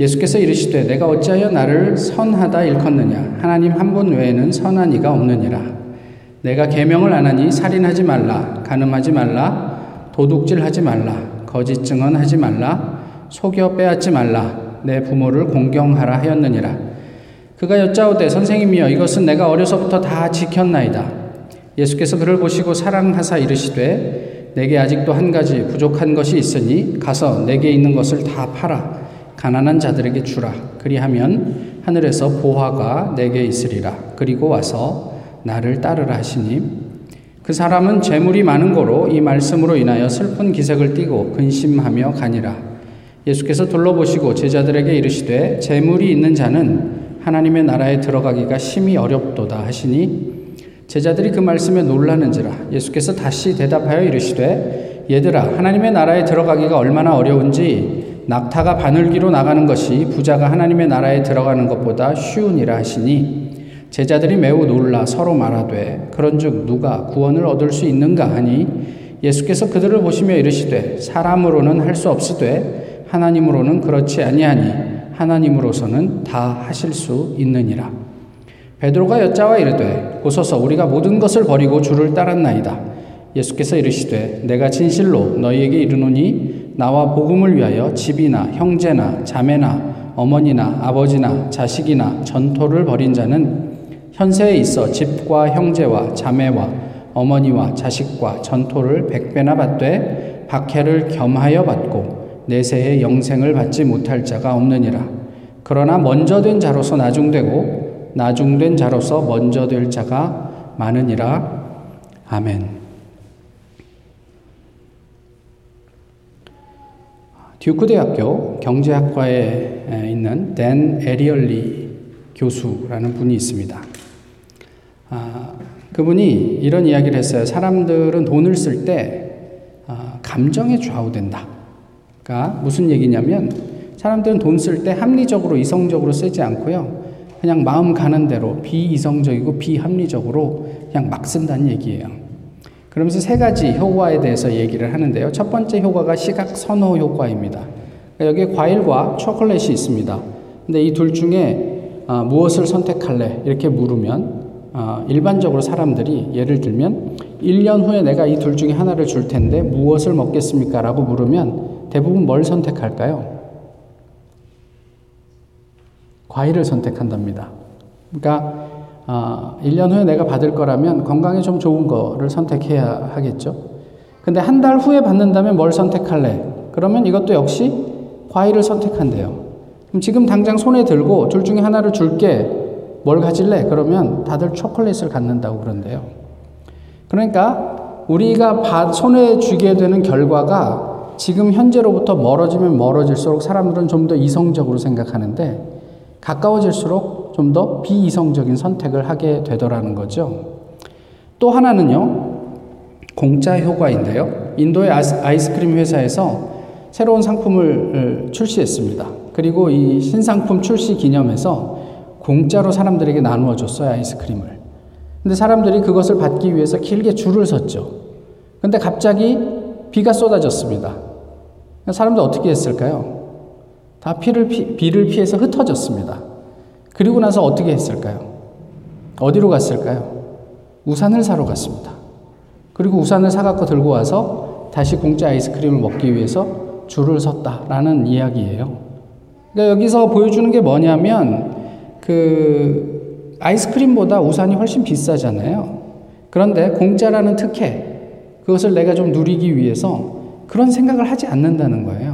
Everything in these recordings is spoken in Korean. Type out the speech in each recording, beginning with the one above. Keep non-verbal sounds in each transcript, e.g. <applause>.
예수께서 이르시되 내가 어찌하여 나를 선하다 일컫느냐? 하나님 한 분 외에는 선한 이가 없느니라. 내가 계명을 안 하니 살인하지 말라 간음하지 말라 도둑질하지 말라 거짓 증언하지 말라 속여 빼앗지 말라 내 부모를 공경하라 하였느니라. 그가 여짜오되 선생님이여 이것은 내가 어려서부터 다 지켰나이다. 예수께서 그를 보시고 사랑하사 이르시되 내게 아직도 한 가지 부족한 것이 있으니 가서 내게 있는 것을 다 팔아 가난한 자들에게 주라. 그리하면 하늘에서 보화가 내게 있으리라. 그리고 와서 나를 따르라 하시니 그 사람은 재물이 많은 거로 이 말씀으로 인하여 슬픈 기색을 띠고 근심하며 가니라. 예수께서 둘러보시고 제자들에게 이르시되 재물이 있는 자는 하나님의 나라에 들어가기가 심히 어렵도다 하시니 제자들이 그 말씀에 놀라는지라 예수께서 다시 대답하여 이르시되 얘들아 하나님의 나라에 들어가기가 얼마나 어려운지 낙타가 바늘기로 나가는 것이 부자가 하나님의 나라에 들어가는 것보다 쉬우니라 하시니 제자들이 매우 놀라 서로 말하되 그런즉 누가 구원을 얻을 수 있는가 하니 예수께서 그들을 보시며 이르시되 사람으로는 할 수 없으되 하나님으로는 그렇지 아니하니 하나님으로서는 다 하실 수 있느니라. 베드로가 여자와 이르되 보소서 우리가 모든 것을 버리고 주를 따랐나이다. 예수께서 이르시되 내가 진실로 너희에게 이르노니 나와 복음을 위하여 집이나 형제나 자매나 어머니나 아버지나 자식이나 전토를 벌인 자는 현세에 있어 집과 형제와 자매와 어머니와 자식과 전토를 백배나 받되 박해를 겸하여 받고 내세에 영생을 받지 못할 자가 없느니라. 그러나 먼저 된 자로서 나중되고 나중된 자로서 먼저 될 자가 많으니라. 아멘. 듀크 대학교 경제학과에 있는 댄 에리얼리 교수라는 분이 있습니다. 아, 그분이 이런 이야기를 했어요. 사람들은 돈을 쓸때 아, 감정에 좌우된다. 그러니까 무슨 얘기냐면 사람들은 돈 쓸 때 합리적으로 이성적으로 쓰지 않고요. 그냥 마음 가는 대로 비이성적이고 비합리적으로 그냥 막 쓴다는 얘기예요. 그러면서 세 가지 효과에 대해서 얘기를 하는데요. 첫 번째 효과가 시각 선호 효과입니다. 그러니까 여기 과일과 초콜릿이 있습니다. 근데 이 둘 중에 아, 무엇을 선택할래? 이렇게 물으면 아, 일반적으로 사람들이 예를 들면 1년 후에 내가 이 둘 중에 하나를 줄 텐데 무엇을 먹겠습니까? 라고 물으면 대부분 뭘 선택할까요? 과일을 선택한답니다. 그러니까 아, 1년 후에 내가 받을 거라면 건강에 좀 좋은 거를 선택해야 하겠죠. 근데 한 달 후에 받는다면 뭘 선택할래? 그러면 이것도 역시 과일을 선택한대요. 그럼 지금 당장 손에 들고 둘 중에 하나를 줄게. 뭘 가질래? 그러면 다들 초콜릿을 갖는다고 그런대요. 그러니까 우리가 손에 쥐게 되는 결과가 지금 현재로부터 멀어지면 멀어질수록 사람들은 좀 더 이성적으로 생각하는데 가까워질수록 좀 더 비이성적인 선택을 하게 되더라는 거죠. 또 하나는요, 공짜 효과인데요. 인도의 아이스크림 회사에서 새로운 상품을 출시했습니다. 그리고 이 신상품 출시 기념해서 공짜로 사람들에게 나누어 줬어요, 아이스크림을. 근데 사람들이 그것을 받기 위해서 길게 줄을 섰죠. 근데 갑자기 비가 쏟아졌습니다. 사람들 어떻게 했을까요? 다 피를 피, 비를 피해서 흩어졌습니다. 그리고 나서 어떻게 했을까요? 어디로 갔을까요? 우산을 사러 갔습니다. 그리고 우산을 사갖고 들고 와서 다시 공짜 아이스크림을 먹기 위해서 줄을 섰다라는 이야기예요. 그러니까 여기서 보여주는 게 뭐냐면 그 아이스크림보다 우산이 훨씬 비싸잖아요. 그런데 공짜라는 특혜, 그것을 내가 좀 누리기 위해서 그런 생각을 하지 않는다는 거예요.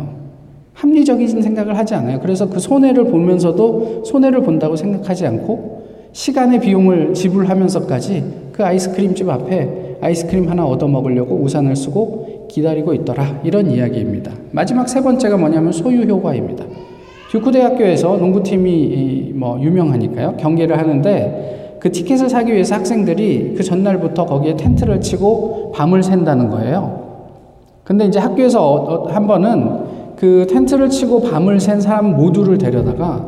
합리적인 생각을 하지 않아요. 그래서 그 손해를 보면서도 손해를 본다고 생각하지 않고 시간의 비용을 지불하면서까지 그 아이스크림집 앞에 아이스크림 하나 얻어 먹으려고 우산을 쓰고 기다리고 있더라. 이런 이야기입니다. 마지막 세 번째가 뭐냐면 소유 효과입니다. 듀크 대학교에서 농구팀이 뭐 유명하니까요. 경기를 하는데 그 티켓을 사기 위해서 학생들이 그 전날부터 거기에 텐트를 치고 밤을 샌다는 거예요. 근데 이제 학교에서 어, 어, 한 번은 그 텐트를 치고 밤을 샌 사람 모두를 데려다가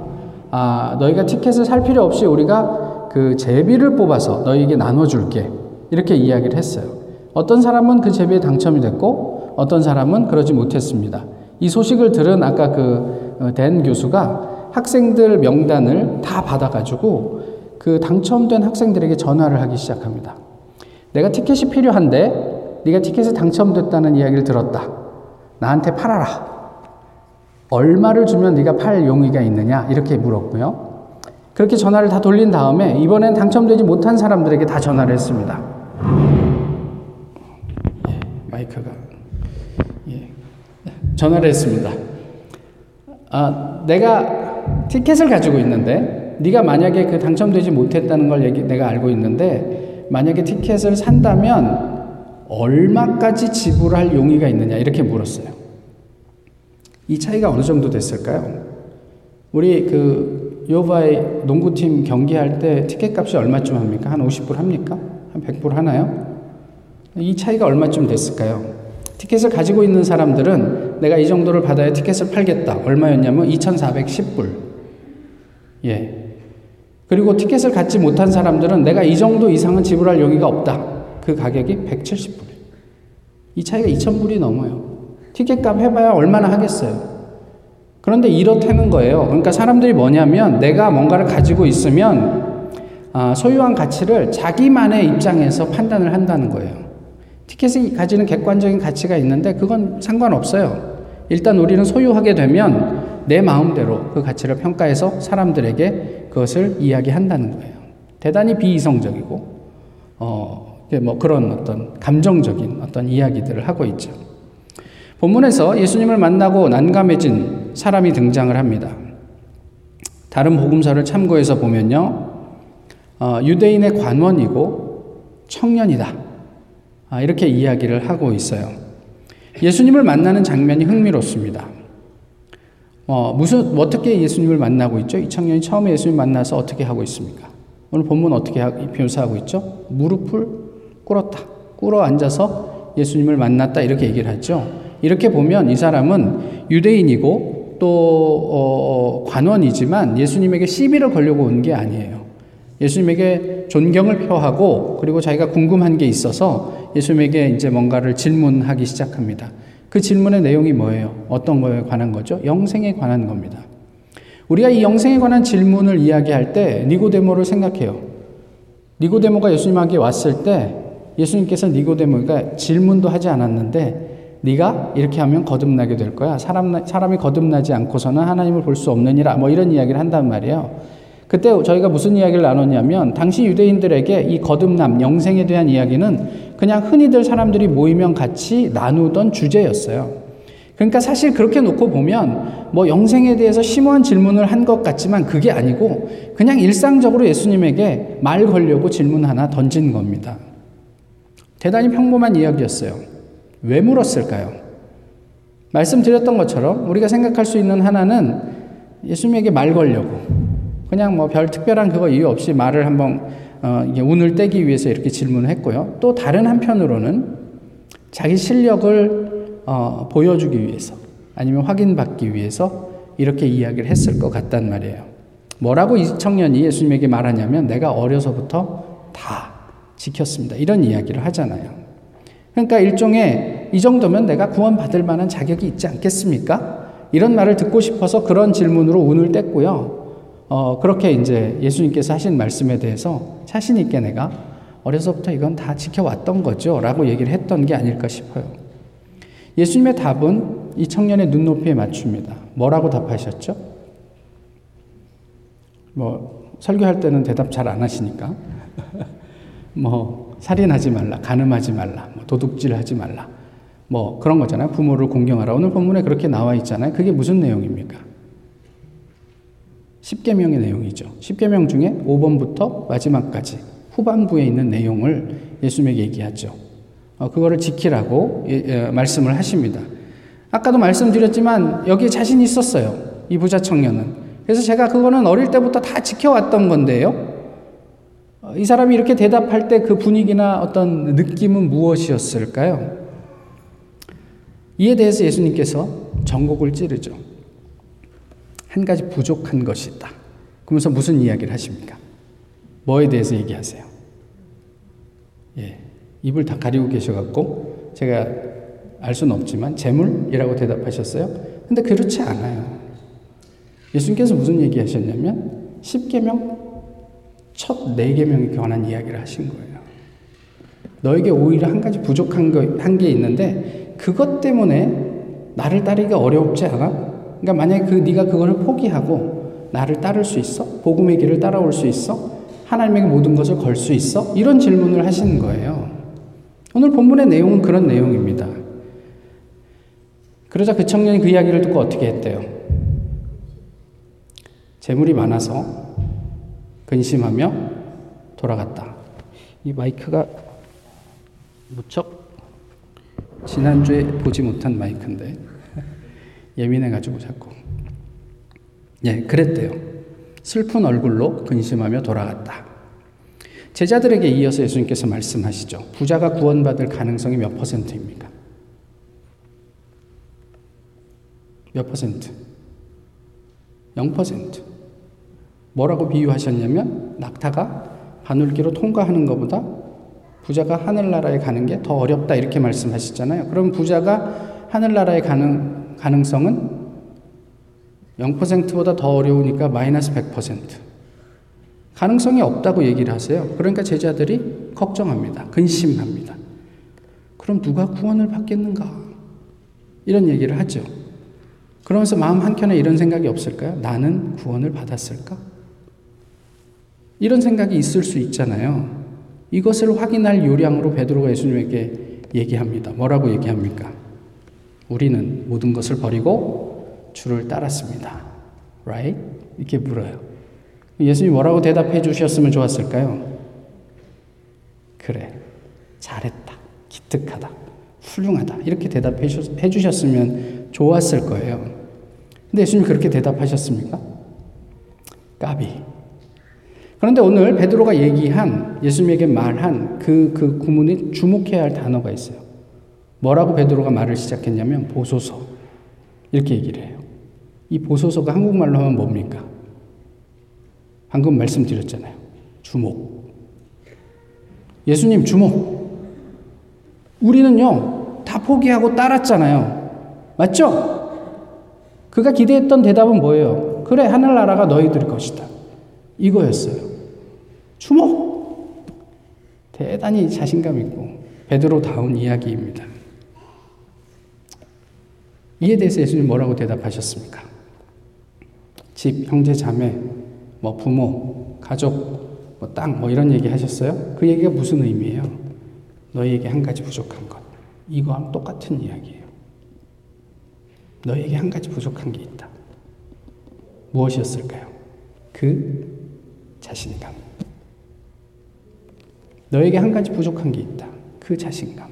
아, 너희가 티켓을 살 필요 없이 우리가 그 제비를 뽑아서 너희에게 나눠줄게. 이렇게 이야기를 했어요. 어떤 사람은 그 제비에 당첨이 됐고 어떤 사람은 그러지 못했습니다. 이 소식을 들은 아까 그 어, 된 교수가 학생들 명단을 다 받아가지고 그 당첨된 학생들에게 전화를 하기 시작합니다. 내가 티켓이 필요한데 네가 티켓에 당첨됐다는 이야기를 들었다. 나한테 팔아라. 얼마를 주면 네가 팔 용의가 있느냐 이렇게 물었고요. 그렇게 전화를 다 돌린 다음에 이번엔 당첨되지 못한 사람들에게 다 전화를 했습니다. 예, 마이크가 예, 전화를 했습니다. 아, 내가 티켓을 가지고 있는데 네가 만약에 그 당첨되지 못했다는 걸 얘기, 내가 알고 있는데 만약에 티켓을 산다면 얼마까지 지불할 용의가 있느냐 이렇게 물었어요. 이 차이가 어느 정도 됐을까요? 우리 그 요바의 농구팀 경기할 때 티켓 값이 얼마쯤 합니까? 한 50불 합니까? 한 100불 하나요? 이 차이가 얼마쯤 됐을까요? 티켓을 가지고 있는 사람들은 내가 이 정도를 받아야 티켓을 팔겠다. 얼마였냐면 2,410불. 예. 그리고 티켓을 갖지 못한 사람들은 내가 이 정도 이상은 지불할 용의가 없다. 그 가격이 170불. 이 차이가 2,000불이 넘어요. 티켓 값 해봐야 얼마나 하겠어요. 그런데 이렇다는 거예요. 그러니까 사람들이 뭐냐면 내가 뭔가를 가지고 있으면 아, 소유한 가치를 자기만의 입장에서 판단을 한다는 거예요. 티켓이 가지는 객관적인 가치가 있는데 그건 상관없어요. 일단 우리는 소유하게 되면 내 마음대로 그 가치를 평가해서 사람들에게 그것을 이야기한다는 거예요. 대단히 비이성적이고 어, 뭐 그런 어떤 감정적인 어떤 이야기들을 하고 있죠. 본문에서 예수님을 만나고 난감해진 사람이 등장을 합니다. 다른 복음서를 참고해서 보면요. 어, 유대인의 관원이고 청년이다. 아, 이렇게 이야기를 하고 있어요. 예수님을 만나는 장면이 흥미롭습니다. 어, 무슨, 어떻게 예수님을 만나고 있죠? 이 청년이 처음에 예수님 만나서 어떻게 하고 있습니까? 오늘 본문 어떻게 묘사하고 있죠? 무릎을 꿇었다. 꿇어 앉아서 예수님을 만났다. 이렇게 얘기를 하죠. 이렇게 보면 이 사람은 유대인이고 또 어, 관원이지만 예수님에게 시비를 걸려고 온 게 아니에요. 예수님에게 존경을 표하고 그리고 자기가 궁금한 게 있어서 예수님에게 이제 뭔가를 질문하기 시작합니다. 그 질문의 내용이 뭐예요? 어떤 거에 관한 거죠? 영생에 관한 겁니다. 우리가 이 영생에 관한 질문을 이야기할 때 니고데모를 생각해요. 니고데모가 예수님에게 왔을 때 예수님께서 니고데모가 질문도 하지 않았는데 네가 이렇게 하면 거듭나게 될 거야. 사람 사람이 거듭나지 않고서는 하나님을 볼 수 없느니라. 뭐 이런 이야기를 한단 말이에요. 그때 저희가 무슨 이야기를 나눴냐면 당시 유대인들에게 이 거듭남, 영생에 대한 이야기는 그냥 흔히들 사람들이 모이면 같이 나누던 주제였어요. 그러니까 사실 그렇게 놓고 보면 뭐 영생에 대해서 심오한 질문을 한 것 같지만 그게 아니고 그냥 일상적으로 예수님에게 말 걸려고 질문 하나 던진 겁니다. 대단히 평범한 이야기였어요. 왜 물었을까요? 말씀드렸던 것처럼 우리가 생각할 수 있는 하나는 예수님에게 말 걸려고 그냥 뭐 별 특별한 그거 이유 없이 말을 한번 어, 운을 떼기 위해서 이렇게 질문을 했고요. 또 다른 한편으로는 자기 실력을 어, 보여주기 위해서 아니면 확인받기 위해서 이렇게 이야기를 했을 것 같단 말이에요. 뭐라고 이 청년이 예수님에게 말하냐면 내가 어려서부터 다 지켰습니다. 이런 이야기를 하잖아요. 그러니까 일종의 이 정도면 내가 구원받을 만한 자격이 있지 않겠습니까? 이런 말을 듣고 싶어서 그런 질문으로 운을 뗐고요. 어, 그렇게 이제 예수님께서 하신 말씀에 대해서 자신있게 내가 어려서부터 이건 다 지켜왔던 거죠. 라고 얘기를 했던 게 아닐까 싶어요. 예수님의 답은 이 청년의 눈높이에 맞춥니다. 뭐라고 답하셨죠? 뭐, 설교할 때는 대답 잘 안 하시니까. <laughs> 뭐, 살인하지 말라, 간음하지 말라, 뭐 도둑질하지 말라. 뭐 그런 거잖아요. 부모를 공경하라. 오늘 본문에 그렇게 나와 있잖아요. 그게 무슨 내용입니까? 10계명의 내용이죠. 10계명 중에 5번부터 마지막까지 후반부에 있는 내용을 예수님에게 얘기하죠. 어, 그거를 지키라고 예, 예, 말씀을 하십니다. 아까도 말씀드렸지만 여기에 자신 있었어요. 이 부자 청년은. 그래서 제가 그거는 어릴 때부터 다 지켜왔던 건데요. 이 사람이 이렇게 대답할 때 그 분위기나 어떤 느낌은 무엇이었을까요? 이에 대해서 예수님께서 전곡을 찌르죠. 한 가지 부족한 것이 있다. 그러면서 무슨 이야기를 하십니까? 뭐에 대해서 얘기하세요? 예, 입을 다 가리고 계셔갖고 제가 알 수는 없지만 재물이라고 대답하셨어요. 근데 그렇지 않아요. 예수님께서 무슨 얘기 하셨냐면 10계명 첫 4계명에 관한 이야기를 하신 거예요. 너에게 오히려 한 가지 부족한 한게 있는데 그것 때문에 나를 따르기가 어렵지 않아? 그러니까 만약에 그 네가 그걸 포기하고 나를 따를 수 있어? 복음의 길을 따라올 수 있어? 하나님에게 모든 것을 걸 수 있어? 이런 질문을 하시는 거예요. 오늘 본문의 내용은 그런 내용입니다. 그러자 그 청년이 그 이야기를 듣고 어떻게 했대요? 재물이 많아서 근심하며 돌아갔다. 이 마이크가 무척 지난주에 보지 못한 마이크인데 예민해가지고 자꾸 예 그랬대요. 슬픈 얼굴로 근심하며 돌아갔다. 제자들에게 이어서 예수님께서 말씀하시죠. 부자가 구원받을 가능성이 몇 퍼센트입니까? 몇 퍼센트? 0%. 뭐라고 비유하셨냐면 낙타가 바늘기로 통과하는 것보다 부자가 하늘나라에 가는 게 더 어렵다 이렇게 말씀하시잖아요. 그럼 부자가 하늘나라에 가는 가능성은 0%보다 더 어려우니까 마이너스 100%. 가능성이 없다고 얘기를 하세요. 그러니까 제자들이 걱정합니다. 근심합니다. 그럼 누가 구원을 받겠는가? 이런 얘기를 하죠. 그러면서 마음 한켠에 이런 생각이 없을까요? 나는 구원을 받았을까? 이런 생각이 있을 수 있잖아요. 이것을 확인할 요량으로 베드로가 예수님에게 얘기합니다. 뭐라고 얘기합니까? 우리는 모든 것을 버리고 주를 따랐습니다. Right? 이렇게 물어요. 예수님이 뭐라고 대답해 주셨으면 좋았을까요? 그래. 잘했다. 기특하다. 훌륭하다. 이렇게 대답해 주셨으면 좋았을 거예요. 근데 예수님이 그렇게 대답하셨습니까? 까비. 그런데 오늘 베드로가 얘기한 예수님에게 말한 그, 그 구문에 주목해야 할 단어가 있어요. 뭐라고 베드로가 말을 시작했냐면 보소서. 이렇게 얘기를 해요. 이 보소서가 한국말로 하면 뭡니까? 방금 말씀드렸잖아요. 주목. 예수님 주목. 우리는요, 다 포기하고 따랐잖아요. 맞죠? 그가 기대했던 대답은 뭐예요? 그래, 하늘나라가 너희들 것이다. 이거였어요. 주목! 대단히 자신감 있고 베드로다운 이야기입니다. 이에 대해서 예수님 뭐라고 대답하셨습니까? 집, 형제, 자매, 뭐 부모, 가족, 뭐 땅, 뭐 이런 얘기 하셨어요? 그 얘기가 무슨 의미예요? 너희에게 한 가지 부족한 것. 이거랑 똑같은 이야기예요. 너희에게 한 가지 부족한 게 있다. 무엇이었을까요? 그 자신감. 너에게 한 가지 부족한 게 있다. 그 자신감.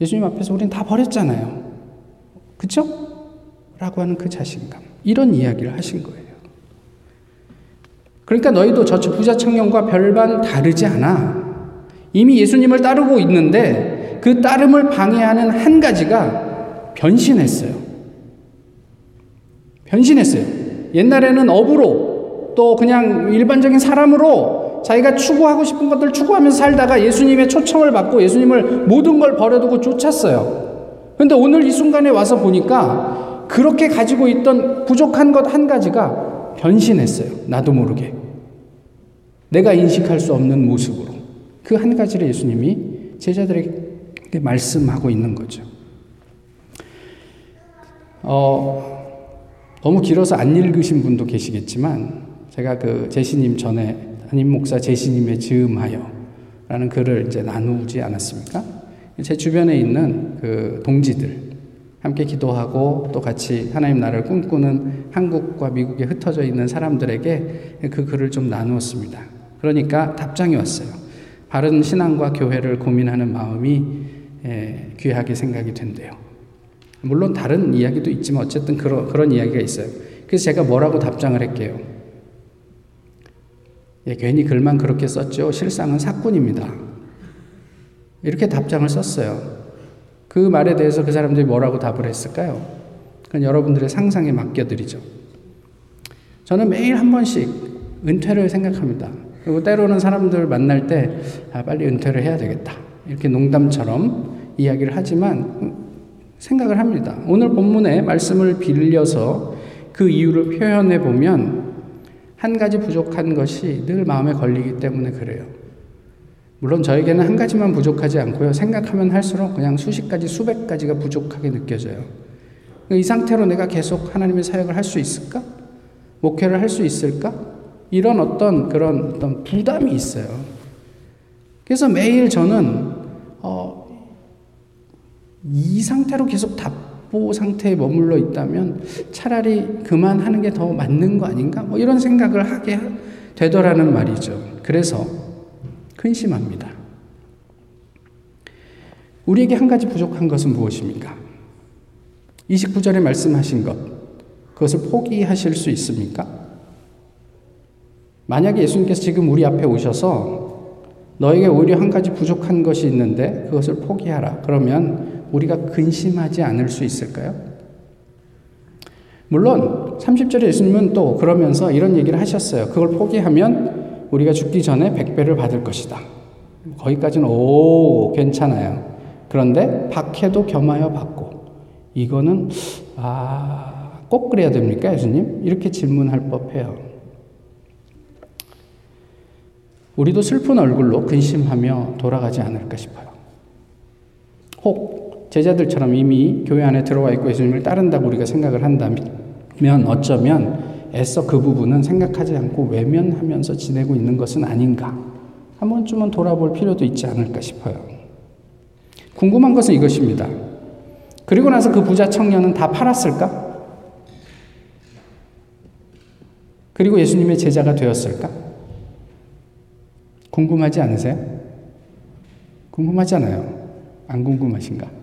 예수님 앞에서 우리는 다 버렸잖아요. 그쵸? 라고 하는 그 자신감. 이런 이야기를 하신 거예요. 그러니까 너희도 저쪽 부자 청년과 별반 다르지 않아. 이미 예수님을 따르고 있는데 그 따름을 방해하는 한 가지가 변신했어요. 변신했어요. 옛날에는 업으로 또 그냥 일반적인 사람으로 자기가 추구하고 싶은 것들을 추구하면서 살다가 예수님의 초청을 받고 예수님을 모든 걸 버려두고 쫓았어요. 근데 오늘 이 순간에 와서 보니까 그렇게 가지고 있던 부족한 것 한 가지가 변신했어요. 나도 모르게. 내가 인식할 수 없는 모습으로. 그 한 가지를 예수님이 제자들에게 말씀하고 있는 거죠. 어, 너무 길어서 안 읽으신 분도 계시겠지만, 제가 그 제시님 전에 담임 목사 제시님의 즈음하여 라는 글을 이제 나누지 않았습니까? 제 주변에 있는 그 동지들, 함께 기도하고 또 같이 하나님 나라를 꿈꾸는 한국과 미국에 흩어져 있는 사람들에게 그 글을 좀 나누었습니다. 그러니까 답장이 왔어요. 바른 신앙과 교회를 고민하는 마음이 예, 귀하게 생각이 된대요. 물론 다른 이야기도 있지만 어쨌든 그런, 그런 이야기가 있어요. 그래서 제가 뭐라고 답장을 할게요. 예, 괜히 글만 그렇게 썼죠. 실상은 사건입니다. 이렇게 답장을 썼어요. 그 말에 대해서 그 사람들이 뭐라고 답을 했을까요? 그건 여러분들의 상상에 맡겨드리죠. 저는 매일 한 번씩 은퇴를 생각합니다. 그리고 때로는 사람들 만날 때, 아, 빨리 은퇴를 해야 되겠다. 이렇게 농담처럼 이야기를 하지만 생각을 합니다. 오늘 본문의 말씀을 빌려서 그 이유를 표현해 보면 한 가지 부족한 것이 늘 마음에 걸리기 때문에 그래요. 물론 저에게는 한 가지만 부족하지 않고요. 생각하면 할수록 그냥 수십 가지, 수백 가지가 부족하게 느껴져요. 이 상태로 내가 계속 하나님의 사역을 할 수 있을까? 목회를 할 수 있을까? 이런 어떤 그런 어떤 부담이 있어요. 그래서 매일 저는 어, 이 상태로 계속 답 보 상태에 머물러 있다면 차라리 그만하는 게 더 맞는 거 아닌가? 뭐 이런 생각을 하게 되더라는 말이죠. 그래서 근심합니다. 우리에게 한 가지 부족한 것은 무엇입니까? 29절에 말씀하신 것, 그것을 포기하실 수 있습니까? 만약에 예수님께서 지금 우리 앞에 오셔서 너에게 오히려 한 가지 부족한 것이 있는데 그것을 포기하라. 그러면 우리가 근심하지 않을 수 있을까요? 물론 30절에 예수님은 또 그러면서 이런 얘기를 하셨어요. 그걸 포기하면 우리가 죽기 전에 100배를 받을 것이다. 거기까지는 오 괜찮아요. 그런데 박해도 겸하여 받고 이거는 아, 꼭 그래야 됩니까, 예수님? 이렇게 질문할 법해요. 우리도 슬픈 얼굴로 근심하며 돌아가지 않을까 싶어요. 혹 제자들처럼 이미 교회 안에 들어와 있고 예수님을 따른다고 우리가 생각을 한다면 어쩌면 애써 그 부분은 생각하지 않고 외면하면서 지내고 있는 것은 아닌가. 한 번쯤은 돌아볼 필요도 있지 않을까 싶어요. 궁금한 것은 이것입니다. 그리고 나서 그 부자 청년은 다 팔았을까? 그리고 예수님의 제자가 되었을까? 궁금하지 않으세요? 궁금하잖아요. 안 궁금하신가?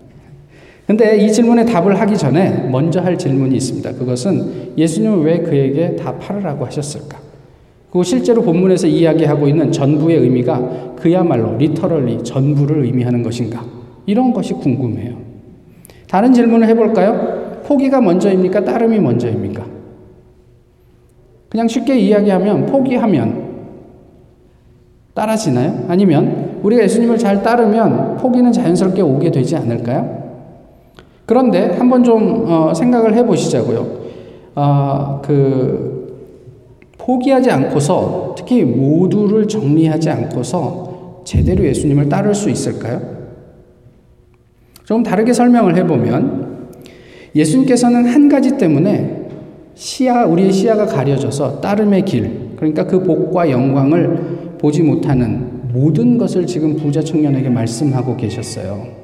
근데 이 질문에 답을 하기 전에 먼저 할 질문이 있습니다. 그것은 예수님은 왜 그에게 다 팔으라고 하셨을까? 그 실제로 본문에서 이야기하고 있는 전부의 의미가 그야말로 리터럴리 전부를 의미하는 것인가? 이런 것이 궁금해요. 다른 질문을 해볼까요? 포기가 먼저입니까? 따름이 먼저입니까? 그냥 쉽게 이야기하면 포기하면 따라지나요? 아니면 우리가 예수님을 잘 따르면 포기는 자연스럽게 오게 되지 않을까요? 그런데 한번 좀 어, 생각을 해보시자고요. 어, 그 포기하지 않고서 특히 모두를 정리하지 않고서 제대로 예수님을 따를 수 있을까요? 좀 다르게 설명을 해보면 예수님께서는 한 가지 때문에 시야, 우리의 시야가 가려져서 따름의 길, 그러니까 그 복과 영광을 보지 못하는 모든 것을 지금 부자 청년에게 말씀하고 계셨어요.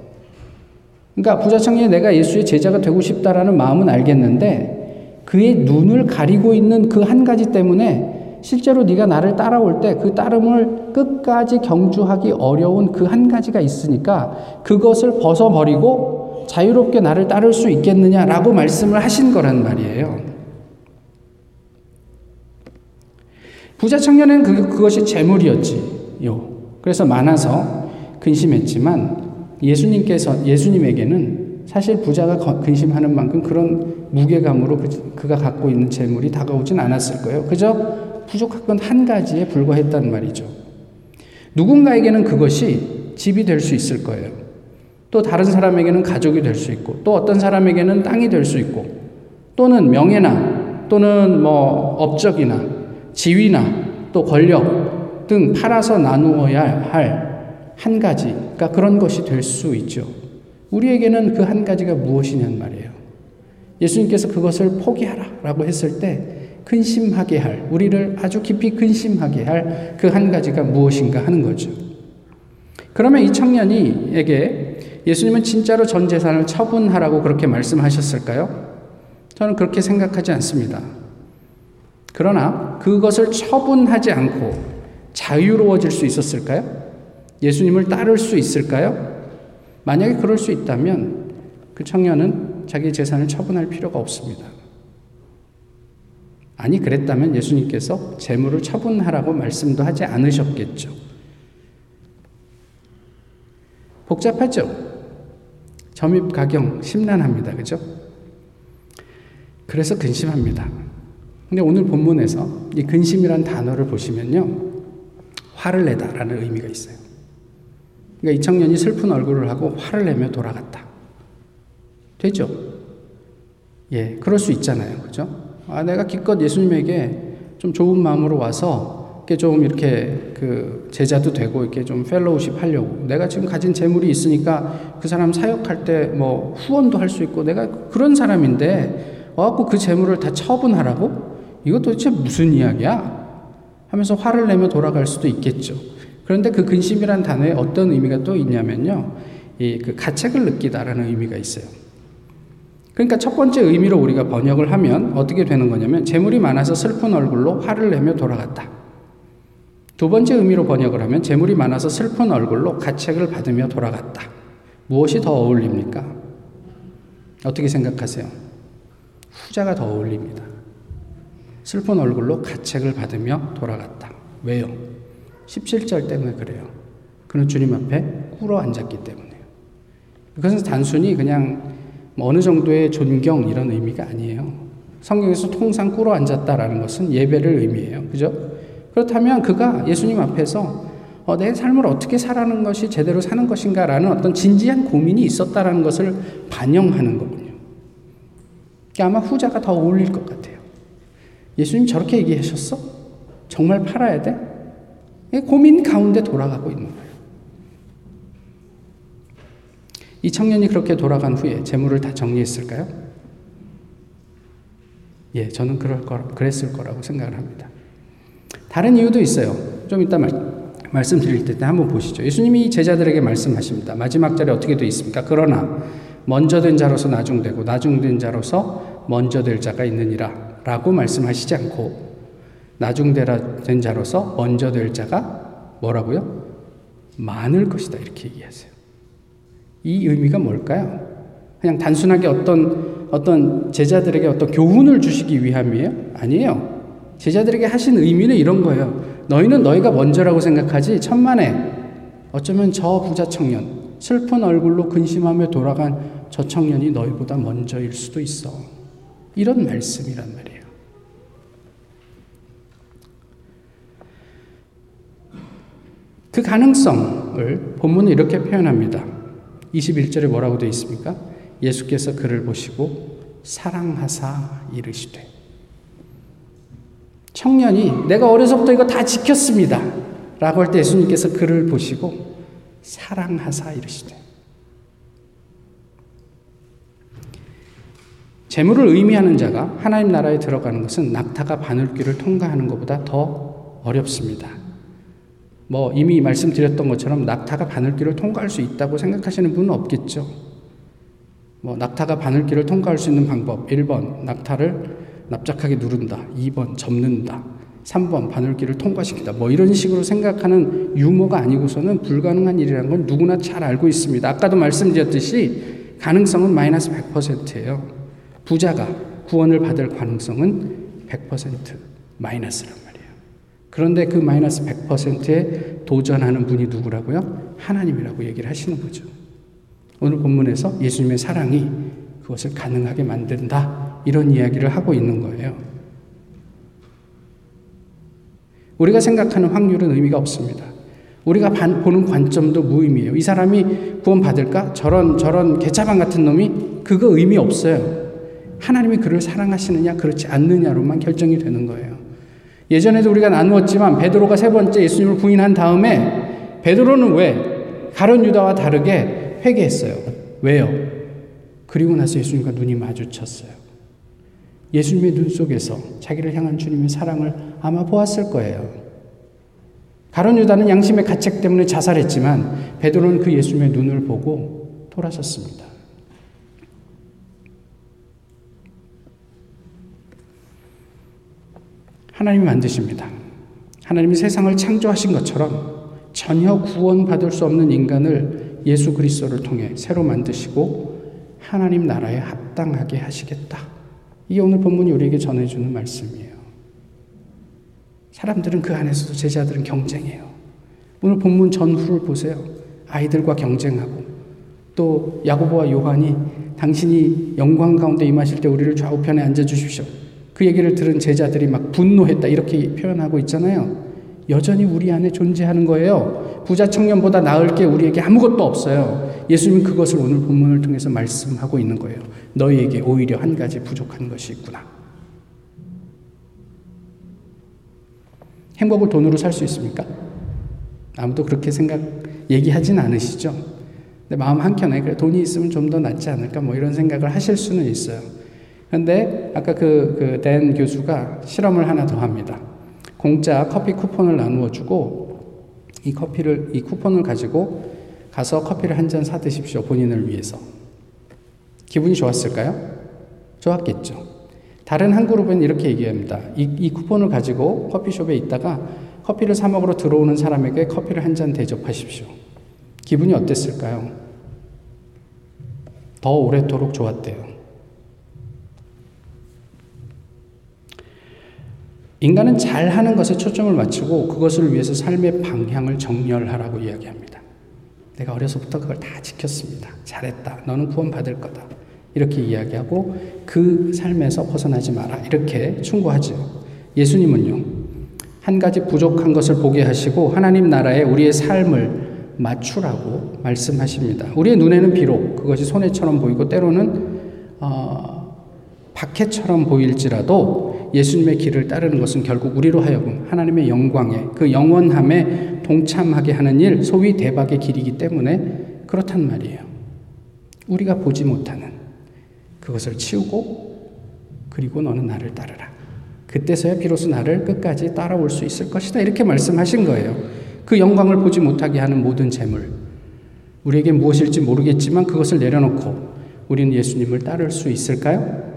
그러니까 부자 청년이 내가 예수의 제자가 되고 싶다라는 마음은 알겠는데 그의 눈을 가리고 있는 그 한 가지 때문에 실제로 네가 나를 따라올 때 그 따름을 끝까지 경주하기 어려운 그 한 가지가 있으니까 그것을 벗어버리고 자유롭게 나를 따를 수 있겠느냐라고 말씀을 하신 거란 말이에요. 부자 청년은 그, 그것이 재물이었지요. 그래서 많아서 근심했지만 예수님께서, 예수님에게는 사실 부자가 근심하는 만큼 그런 무게감으로 그, 가 갖고 있는 재물이 다가오진 않았을 거예요. 그저 부족한 건한 가지에 불과했단 말이죠. 누군가에게는 그것이 집이 될 수 있을 거예요. 또 다른 사람에게는 가족이 될 수 있고, 또 어떤 사람에게는 땅이 될 수 있고, 또는 명예나, 또는 뭐 업적이나, 지위나, 또 권력 등 팔아서 나누어야 할 한 가지, 그러니까 그런 것이 될 수 있죠. 우리에게는 그 한 가지가 무엇이냐는 말이에요. 예수님께서 그것을 포기하라 라고 했을 때 근심하게 할, 우리를 아주 깊이 근심하게 할 그 한 가지가 무엇인가 하는 거죠. 그러면 이 청년이에게 예수님은 진짜로 전 재산을 처분하라고 그렇게 말씀하셨을까요? 저는 그렇게 생각하지 않습니다. 그러나 그것을 처분하지 않고 자유로워질 수 있었을까요? 예수님을 따를 수 있을까요? 만약에 그럴 수 있다면 그 청년은 자기 재산을 처분할 필요가 없습니다. 아니 그랬다면 예수님께서 재물을 처분하라고 말씀도 하지 않으셨겠죠. 복잡하죠? 점입 가경 심란합니다. 그죠? 그래서 근심합니다. 근데 오늘 본문에서 이 근심이란 단어를 보시면요. 화를 내다라는 의미가 있어요. 그러니까 이 청년이 슬픈 얼굴을 하고 화를 내며 돌아갔다. 되죠? 예, 그럴 수 있잖아요. 그죠? 아, 내가 기껏 예수님에게 좀 좋은 마음으로 와서 이렇게 좀 이렇게 그 제자도 되고 이렇게 좀 펠로우십 하려고 내가 지금 가진 재물이 있으니까 그 사람 사역할 때 뭐 후원도 할 수 있고 내가 그런 사람인데 와갖고 그 재물을 다 처분하라고 이거 도대체 무슨 이야기야? 하면서 화를 내며 돌아갈 수도 있겠죠. 그런데 그 근심이란 단어에 어떤 의미가 또 있냐면요. 이 그 가책을 느끼다라는 의미가 있어요. 그러니까 첫 번째 의미로 우리가 번역을 하면 어떻게 되는 거냐면 재물이 많아서 슬픈 얼굴로 화를 내며 돌아갔다. 두 번째 의미로 번역을 하면 재물이 많아서 슬픈 얼굴로 가책을 받으며 돌아갔다. 무엇이 더 어울립니까? 어떻게 생각하세요? 후자가 더 어울립니다. 슬픈 얼굴로 가책을 받으며 돌아갔다. 왜요? 17절 때문에 그래요. 그는 주님 앞에 꿇어 앉았기 때문에요. 그것은 단순히 그냥 뭐 어느 정도의 존경 이런 의미가 아니에요. 성경에서 통상 꿇어 앉았다라는 것은 예배를 의미해요. 그죠? 그렇다면 그가 예수님 앞에서 어, 내 삶을 어떻게 살아는 것이 제대로 사는 것인가라는 어떤 진지한 고민이 있었다라는 것을 반영하는 거군요. 그러니까 아마 후자가 더 어울릴 것 같아요. 예수님 저렇게 얘기하셨어? 정말 팔아야 돼? 고민 가운데 돌아가고 있는 거예요. 이 청년이 그렇게 돌아간 후에 재물을 다 정리했을까요? 예, 저는 그럴 거, 그랬을 거라고 생각을 합니다. 다른 이유도 있어요. 좀 이따 말, 말씀드릴 때 한번 보시죠. 예수님이 제자들에게 말씀하십니다. 마지막 절에 어떻게 되어 있습니까? 그러나 먼저 된 자로서 나중되고 나중된 자로서 먼저 될 자가 있느니라 라고 말씀하시지 않고 나중된 자로서 먼저 될 자가 뭐라고요? 많을 것이다 이렇게 얘기하세요. 이 의미가 뭘까요? 그냥 단순하게 어떤 어떤 제자들에게 어떤 교훈을 주시기 위함이에요? 아니에요. 제자들에게 하신 의미는 이런 거예요. 너희는 너희가 먼저라고 생각하지 천만에 어쩌면 저 부자 청년 슬픈 얼굴로 근심하며 돌아간 저 청년이 너희보다 먼저일 수도 있어. 이런 말씀이란 말이에요. 그 가능성을 본문은 이렇게 표현합니다. 21절에 뭐라고 되어 있습니까? 예수께서 그를 보시고 사랑하사 이르시되 청년이 내가 어려서부터 이거 다 지켰습니다. 라고 할 때 예수님께서 그를 보시고 사랑하사 이르시되 재물을 의미하는 자가 하나님 나라에 들어가는 것은 낙타가 바늘길을 통과하는 것보다 더 어렵습니다. 뭐 이미 말씀드렸던 것처럼 낙타가 바늘길을 통과할 수 있다고 생각하시는 분은 없겠죠. 뭐 낙타가 바늘길을 통과할 수 있는 방법 1번 낙타를 납작하게 누른다. 2번 접는다. 3번 바늘길을 통과시킨다. 뭐 이런 식으로 생각하는 유머가 아니고서는 불가능한 일이라는 건 누구나 잘 알고 있습니다. 아까도 말씀드렸듯이 가능성은 마이너스 100%예요. 부자가 구원을 받을 가능성은 100% 마이너스란 그런데 그 마이너스 100%에 도전하는 분이 누구라고요? 하나님이라고 얘기를 하시는 거죠. 오늘 본문에서 예수님의 사랑이 그것을 가능하게 만든다. 이런 이야기를 하고 있는 거예요. 우리가 생각하는 확률은 의미가 없습니다. 우리가 보는 관점도 무의미해요. 이 사람이 구원받을까? 저런, 저런 개차반 같은 놈이 그거 의미 없어요. 하나님이 그를 사랑하시느냐, 그렇지 않느냐로만 결정이 되는 거예요. 예전에도 우리가 나누었지만 베드로가 세 번째 예수님을 부인한 다음에 베드로는 왜 가론 유다와 다르게 회개했어요. 왜요? 그리고 나서 예수님과 눈이 마주쳤어요. 예수님의 눈 속에서 자기를 향한 주님의 사랑을 아마 보았을 거예요. 가론 유다는 양심의 가책 때문에 자살했지만 베드로는 그 예수님의 눈을 보고 돌아섰습니다. 하나님이 만드십니다. 하나님이 세상을 창조하신 것처럼 전혀 구원받을 수 없는 인간을 예수 그리스도를 통해 새로 만드시고 하나님 나라에 합당하게 하시겠다. 이게 오늘 본문이 우리에게 전해주는 말씀이에요. 사람들은 그 안에서도 제자들은 경쟁해요. 오늘 본문 전후를 보세요. 아이들과 경쟁하고 또 야고보와 요한이 당신이 영광 가운데 임하실 때 우리를 좌우편에 앉아 주십시오. 그 얘기를 들은 제자들이 막 분노했다 이렇게 표현하고 있잖아요. 여전히 우리 안에 존재하는 거예요. 부자 청년보다 나을 게 우리에게 아무것도 없어요. 예수님 그것을 오늘 본문을 통해서 말씀하고 있는 거예요. 너희에게 오히려 한 가지 부족한 것이 있구나. 행복을 돈으로 살 수 있습니까? 아무도 그렇게 생각 얘기하진 않으시죠. 근데 마음 한켠에 그래 돈이 있으면 좀 더 낫지 않을까 뭐 이런 생각을 하실 수는 있어요. 근데 아까 그, 그, 댄 교수가 실험을 하나 더 합니다. 공짜 커피 쿠폰을 나누어 주고 이 커피를, 이 쿠폰을 가지고 가서 커피를 한 잔 사드십시오. 본인을 위해서. 기분이 좋았을까요? 좋았겠죠. 다른 한 그룹은 이렇게 얘기합니다. 이, 이 쿠폰을 가지고 커피숍에 있다가 커피를 사 먹으러 들어오는 사람에게 커피를 한 잔 대접하십시오. 기분이 어땠을까요? 더 오래도록 좋았대요. 인간은 잘하는 것에 초점을 맞추고 그것을 위해서 삶의 방향을 정렬하라고 이야기합니다. 내가 어려서부터 그걸 다 지켰습니다. 잘했다. 너는 구원받을 거다. 이렇게 이야기하고 그 삶에서 벗어나지 마라. 이렇게 충고하죠. 예수님은요, 한 가지 부족한 것을 보게 하시고 하나님 나라에 우리의 삶을 맞추라고 말씀하십니다. 우리의 눈에는 비록 그것이 손해처럼 보이고 때로는 어, 박해처럼 보일지라도 예수님의 길을 따르는 것은 결국 우리로 하여금 하나님의 영광에 그 영원함에 동참하게 하는 일, 소위 대박의 길이기 때문에 그렇단 말이에요. 우리가 보지 못하는 그것을 치우고 그리고 너는 나를 따르라. 그때서야 비로소 나를 끝까지 따라올 수 있을 것이다. 이렇게 말씀하신 거예요. 그 영광을 보지 못하게 하는 모든 재물. 우리에게 무엇일지 모르겠지만 그것을 내려놓고 우리는 예수님을 따를 수 있을까요?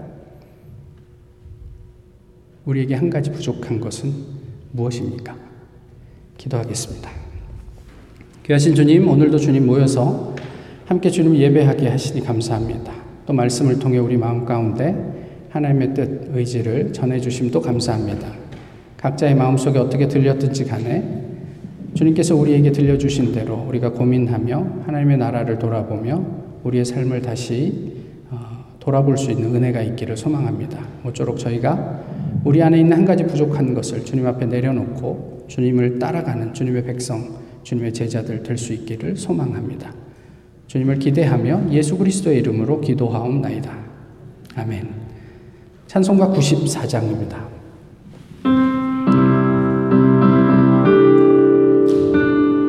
우리에게 한 가지 부족한 것은 무엇입니까? 기도하겠습니다. 귀하신 주님, 오늘도 주님 모여서 함께 주님 예배하게 하시니 감사합니다. 또 말씀을 통해 우리 마음 가운데 하나님의 뜻, 의지를 전해주심도 감사합니다. 각자의 마음속에 어떻게 들렸든지 간에 주님께서 우리에게 들려주신 대로 우리가 고민하며 하나님의 나라를 돌아보며 우리의 삶을 다시 어, 돌아볼 수 있는 은혜가 있기를 소망합니다. 모쪼록 저희가 우리 안에 있는 한 가지 부족한 것을 주님 앞에 내려놓고 주님을 따라가는 주님의 백성, 주님의 제자들 될 수 있기를 소망합니다. 주님을 기대하며 예수 그리스도의 이름으로 기도하옵나이다. 아멘. 찬송가 94장입니다.